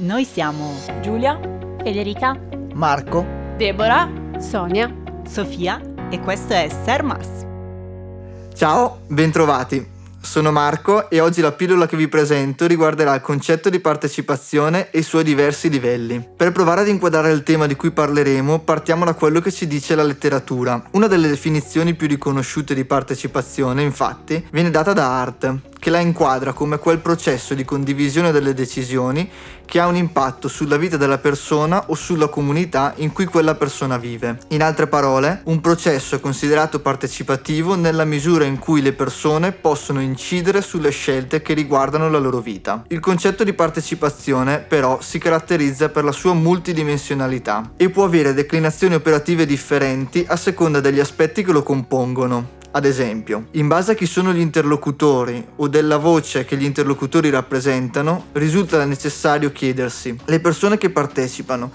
Noi siamo Giulia, Federica, Marco, Deborah, Sonia, Sofia e questo è Sermas. Ciao, bentrovati. Sono Marco e oggi la pillola che vi presento riguarderà il concetto di partecipazione e i suoi diversi livelli. Per provare ad inquadrare il tema di cui parleremo, partiamo da quello che ci dice la letteratura. Una delle definizioni più riconosciute di partecipazione, infatti, viene data da Hart, che la inquadra come quel processo di condivisione delle decisioni che ha un impatto sulla vita della persona o sulla comunità in cui quella persona vive. In altre parole, un processo è considerato partecipativo nella misura in cui le persone possono incidere sulle scelte che riguardano la loro vita. Il concetto di partecipazione però si caratterizza per la sua multidimensionalità e può avere declinazioni operative differenti a seconda degli aspetti che lo compongono. Ad esempio, in base a chi sono gli interlocutori o della voce che gli interlocutori rappresentano, risulta necessario chiedersi, le persone che partecipano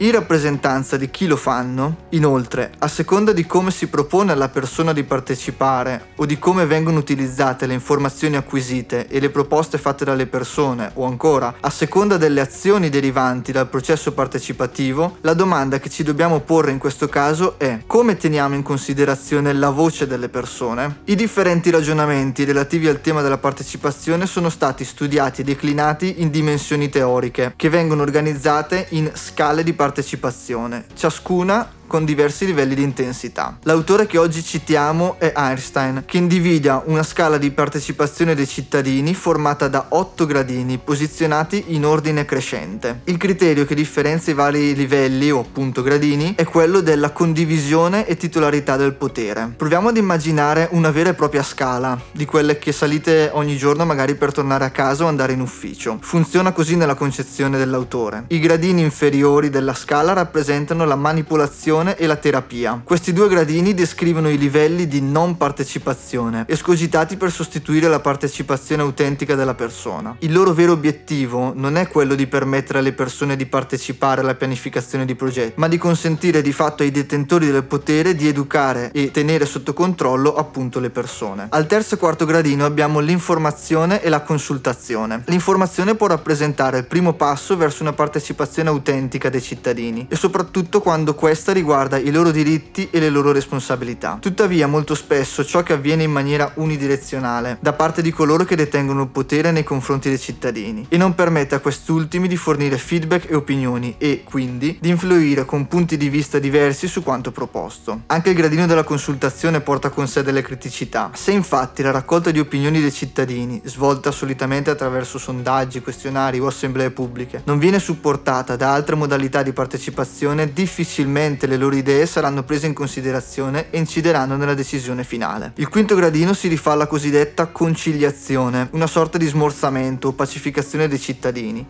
in rappresentanza di chi lo fanno, inoltre, a seconda di come si propone alla persona di partecipare o di come vengono utilizzate le informazioni acquisite e le proposte fatte dalle persone, o ancora, a seconda delle azioni derivanti dal processo partecipativo, la domanda che ci dobbiamo porre in questo caso è come teniamo in considerazione la voce delle persone? I differenti ragionamenti relativi al tema della partecipazione sono stati studiati e declinati in dimensioni teoriche, che vengono organizzate in scale di partecipazione partecipazione, ciascuna con diversi livelli di intensità. L'autore che oggi citiamo è Einstein, che individua una scala di partecipazione dei cittadini formata da 8 gradini posizionati in ordine crescente. Il criterio che differenzia i vari livelli o appunto gradini è quello della condivisione e titolarità del potere. Proviamo ad immaginare una vera e propria scala, di quelle che salite ogni giorno magari per tornare a casa o andare in ufficio. Funziona così nella concezione dell'autore. I gradini inferiori della scala rappresentano la manipolazione partecipazione e la terapia. Questi due gradini descrivono i livelli di non partecipazione, escogitati per sostituire la partecipazione autentica della persona. Il loro vero obiettivo non è quello di permettere alle persone di partecipare alla pianificazione di progetti, ma di consentire di fatto ai detentori del potere di educare e tenere sotto controllo appunto le persone. Al terzo e quarto gradino abbiamo l'informazione e la consultazione. L'informazione può rappresentare il primo passo verso una partecipazione autentica dei cittadini e soprattutto quando questa riguarda riguarda i loro diritti e le loro responsabilità. Tuttavia, molto spesso ciò che avviene in maniera unidirezionale da parte di coloro che detengono il potere nei confronti dei cittadini e non permette a quest'ultimi di fornire feedback e opinioni e, quindi, di influire con punti di vista diversi su quanto proposto. Anche il gradino della consultazione porta con sé delle criticità. Se infatti la raccolta di opinioni dei cittadini, svolta solitamente attraverso sondaggi, questionari o assemblee pubbliche, non viene supportata da altre modalità di partecipazione, difficilmente le loro idee saranno prese in considerazione e incideranno nella decisione finale. Il quinto gradino si rifà alla cosiddetta conciliazione, una sorta di smorzamento o pacificazione dei cittadini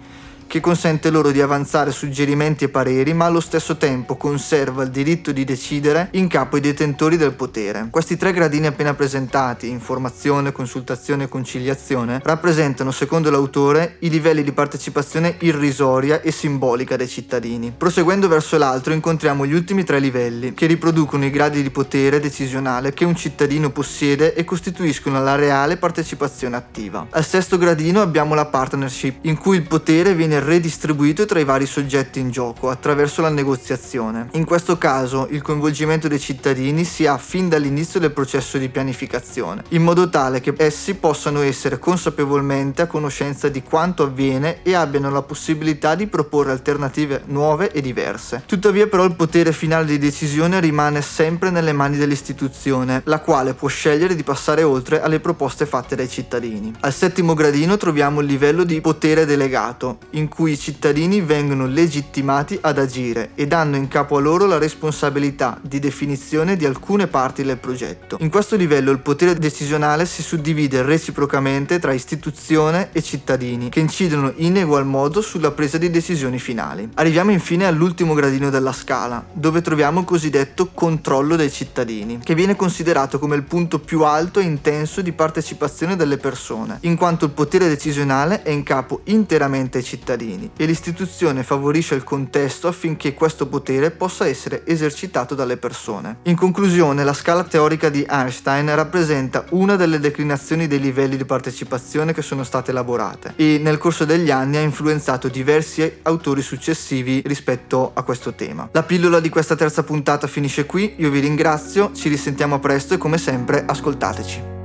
che consente loro di avanzare suggerimenti e pareri, ma allo stesso tempo conserva il diritto di decidere in capo ai detentori del potere. Questi tre gradini appena presentati, informazione, consultazione e conciliazione, rappresentano, secondo l'autore, i livelli di partecipazione irrisoria e simbolica dei cittadini. Proseguendo verso l'altro incontriamo gli ultimi tre livelli, che riproducono i gradi di potere decisionale che un cittadino possiede e costituiscono la reale partecipazione attiva. Al sesto gradino abbiamo la partnership, in cui il potere viene redistribuito tra i vari soggetti in gioco attraverso la negoziazione. In questo caso il coinvolgimento dei cittadini si ha fin dall'inizio del processo di pianificazione, in modo tale che essi possano essere consapevolmente a conoscenza di quanto avviene e abbiano la possibilità di proporre alternative nuove e diverse. Tuttavia però il potere finale di decisione rimane sempre nelle mani dell'istituzione, la quale può scegliere di passare oltre alle proposte fatte dai cittadini. Al settimo gradino troviamo il livello di potere delegato, in cui i cittadini vengono legittimati ad agire ed hanno in capo a loro la responsabilità di definizione di alcune parti del progetto. In questo livello il potere decisionale si suddivide reciprocamente tra istituzione e cittadini, che incidono in egual modo sulla presa di decisioni finali. Arriviamo infine all'ultimo gradino della scala, dove troviamo il cosiddetto controllo dei cittadini, che viene considerato come il punto più alto e intenso di partecipazione delle persone, in quanto il potere decisionale è in capo interamente ai cittadini cittadini e l'istituzione favorisce il contesto affinché questo potere possa essere esercitato dalle persone. In conclusione, la scala teorica di Einstein rappresenta una delle declinazioni dei livelli di partecipazione che sono state elaborate e nel corso degli anni ha influenzato diversi autori successivi rispetto a questo tema. La pillola di questa terza puntata finisce qui, io vi ringrazio, ci risentiamo presto e come sempre ascoltateci.